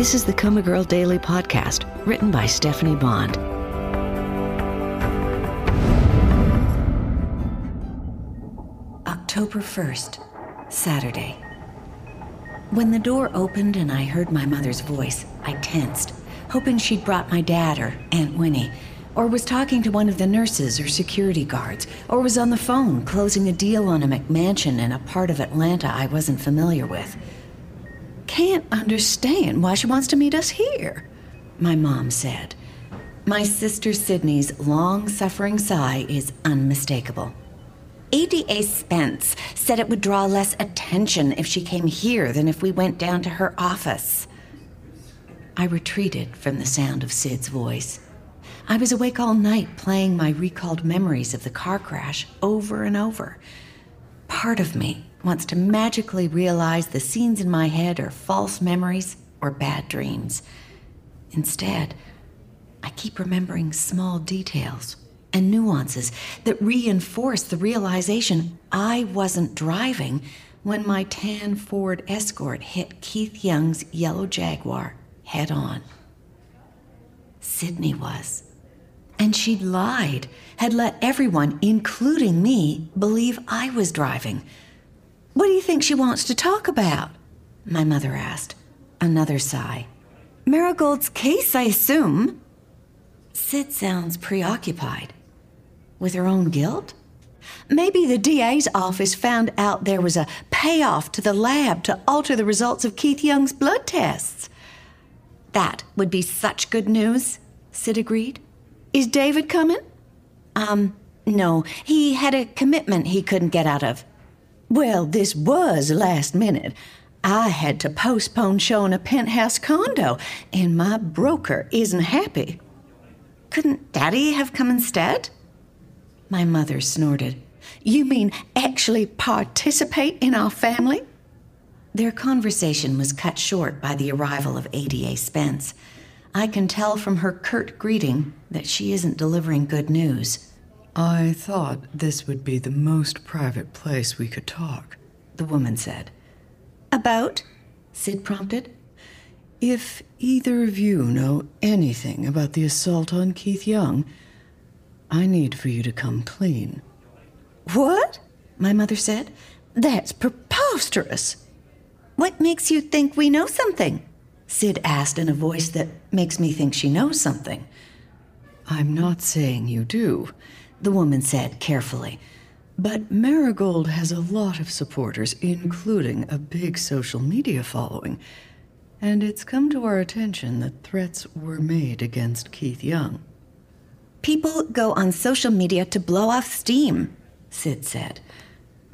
This is the Coma Girl Daily Podcast, written by Stephanie Bond. October 1st, Saturday. When the door opened and I heard my mother's voice, I tensed, hoping she'd brought my dad or Aunt Winnie, or was talking to one of the nurses or security guards, or was on the phone closing a deal on a McMansion in a part of Atlanta I wasn't familiar with. Can't understand why she wants to meet us here, my mom said. My sister Sydney's long suffering sigh is unmistakable. ADA Spence said it would draw less attention if she came here than if we went down to her office. I retreated from the sound of Sid's voice. I was awake all night playing my recalled memories of the car crash over and over. Part of me wants to magically realize the scenes in my head are false memories or bad dreams. Instead, I keep remembering small details and nuances that reinforce the realization I wasn't driving when my tan Ford Escort hit Keith Young's yellow Jaguar head on. Sydney was. And she'd lied, had let everyone, including me, believe I was driving. What do you think she wants to talk about? My mother asked. Another sigh. Marigold's case, I assume. Sid sounds preoccupied. With her own guilt? Maybe the DA's office found out there was a payoff to the lab to alter the results of Keith Young's blood tests. That would be such good news, Sid agreed. Is David coming? Um, no. He had a commitment he couldn't get out of. Well, this was last minute. I had to postpone showing a penthouse condo, and my broker isn't happy. Couldn't Daddy have come instead? My mother snorted. You mean actually participate in our family? Their conversation was cut short by the arrival of ADA Spence. I can tell from her curt greeting that she isn't delivering good news. I thought this would be the most private place we could talk, the woman said. About? Sid prompted. If either of you know anything about the assault on Keith Young, I need for you to come clean. What? My mother said. That's preposterous. What makes you think we know something? Sid asked in a voice that makes me think she knows something. I'm not saying you do, the woman said carefully. But Marigold has a lot of supporters, including a big social media following. And it's come to our attention that threats were made against Keith Young. People go on social media to blow off steam, Sid said.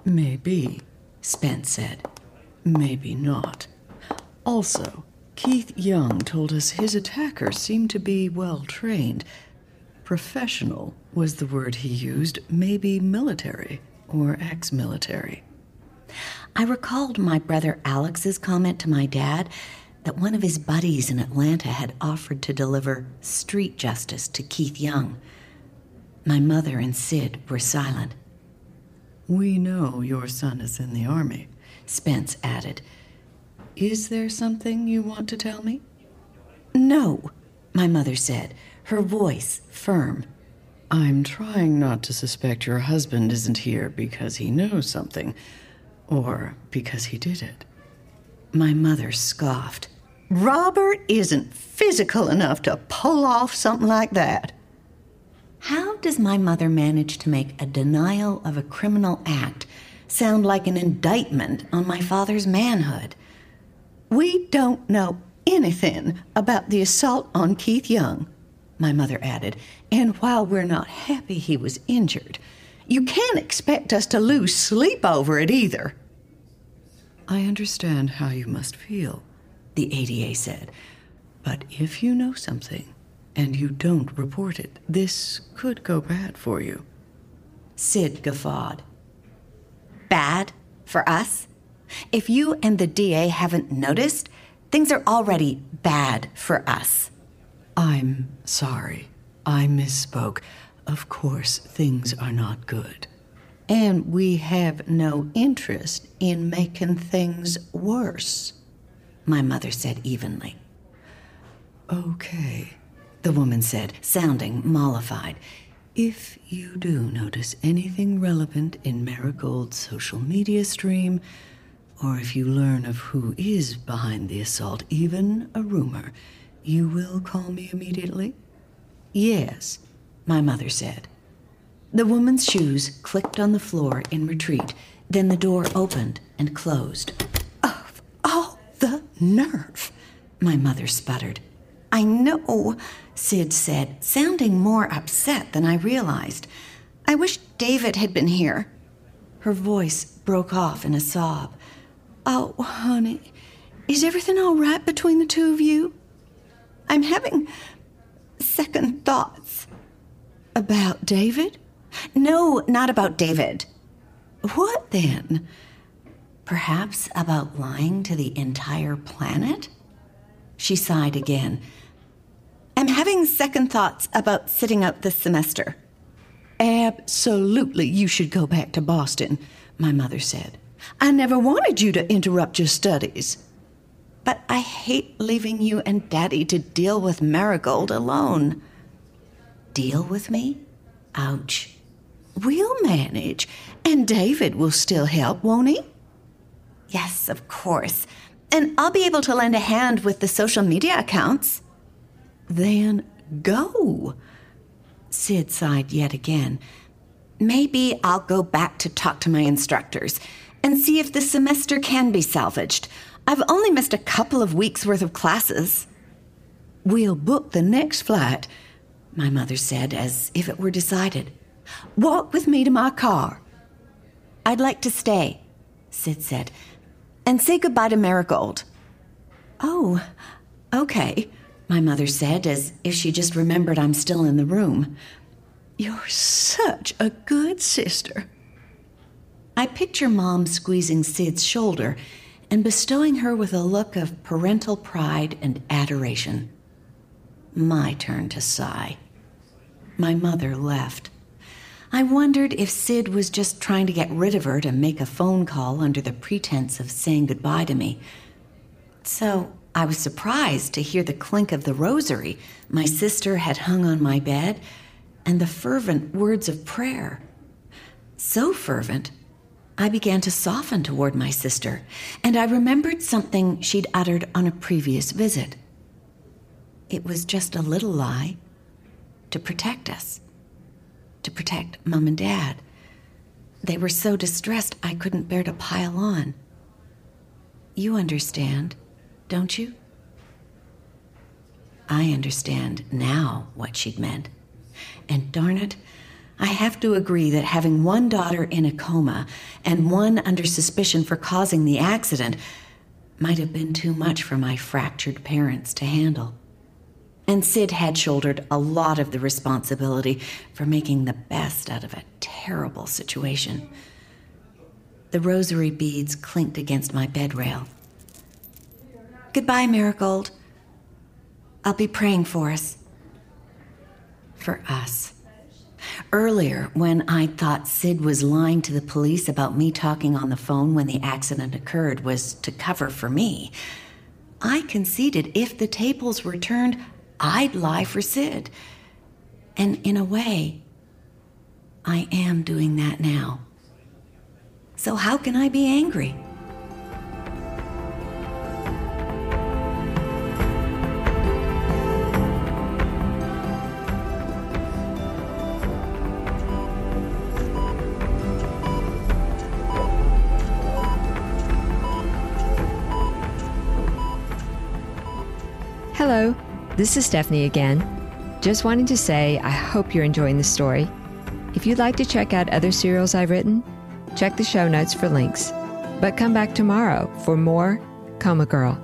Maybe, Spence said. Maybe not. Also, Keith Young told us his attacker seemed to be well trained. Professional was the word he used, maybe military or ex military. I recalled my brother Alex's comment to my dad that one of his buddies in Atlanta had offered to deliver street justice to Keith Young. My mother and Sid were silent. We know your son is in the Army, Spence added. Is there something you want to tell me? No, my mother said, her voice firm. I'm trying not to suspect your husband isn't here because he knows something, or because he did it. My mother scoffed. Robert isn't physical enough to pull off something like that. How does my mother manage to make a denial of a criminal act sound like an indictment on my father's manhood? We don't know anything about the assault on Keith Young, my mother added, and while we're not happy he was injured, you can't expect us to lose sleep over it either. I understand how you must feel, the ADA said. But if you know something and you don't report it, this could go bad for you. Sid guffawed. Bad for us? If you and the DA haven't noticed, things are already bad for us. I'm sorry. I misspoke. Of course, things are not good. And we have no interest in making things worse my mother said evenly. Okay, the woman said, sounding mollified. If you do notice anything relevant in Marigold's social media stream, or if you learn of who is behind the assault, even a rumor, you will call me immediately? Yes, my mother said. The woman's shoes clicked on the floor in retreat. Then the door opened and closed. Of all the nerve, my mother sputtered. I know, Sid said, sounding more upset than I realized. I wish David had been here. Her voice broke off in a sob. Oh, honey, is everything all right between the two of you? I'm having second thoughts. About David? No, not about David. What then? Perhaps about lying to the entire planet? She sighed again. I'm having second thoughts about sitting out this semester. Absolutely, you should go back to Boston, my mother said. I never wanted you to interrupt your studies. But I hate leaving you and Daddy to deal with Marigold alone. Deal with me? Ouch. We'll manage, and David will still help, won't he? Yes, of course. And I'll be able to lend a hand with the social media accounts. Then go. Sid sighed yet again. Maybe I'll go back to talk to my instructors and see if this semester can be salvaged. I've only missed a couple of weeks' worth of classes. We'll book the next flight, my mother said, as if it were decided. Walk with me to my car. I'd like to stay, Sid said, and say goodbye to Marigold. Oh, okay, my mother said, as if she just remembered I'm still in the room. You're such a good sister. I picture Mom squeezing Sid's shoulder and bestowing her with a look of parental pride and adoration. My turn to sigh. My mother left. I wondered if Sid was just trying to get rid of her to make a phone call under the pretense of saying goodbye to me. So I was surprised to hear the clink of the rosary my sister had hung on my bed and the fervent words of prayer. So fervent, I began to soften toward my sister, and I remembered something she'd uttered on a previous visit. It was just a little lie to protect us, to protect Mom and Dad. They were so distressed I couldn't bear to pile on. You understand don't you? I understand now what she'd meant. And darn it, I have to agree that having one daughter in a coma and one under suspicion for causing the accident might have been too much for my fractured parents to handle. And Sid had shouldered a lot of the responsibility for making the best out of a terrible situation. The rosary beads clinked against my bed rail. Goodbye, Marigold. I'll be praying for us. For us. Earlier, when I thought Sid was lying to the police about me talking on the phone when the accident occurred was to cover for me, I conceded if the tables were turned, I'd lie for Sid. And in a way, I am doing that now. So how can I be angry? Hello, this is Stephanie again. Just wanting to say I hope you're enjoying the story. If you'd like to check out other serials I've written, check the show notes for links. But come back tomorrow for more Coma Girl.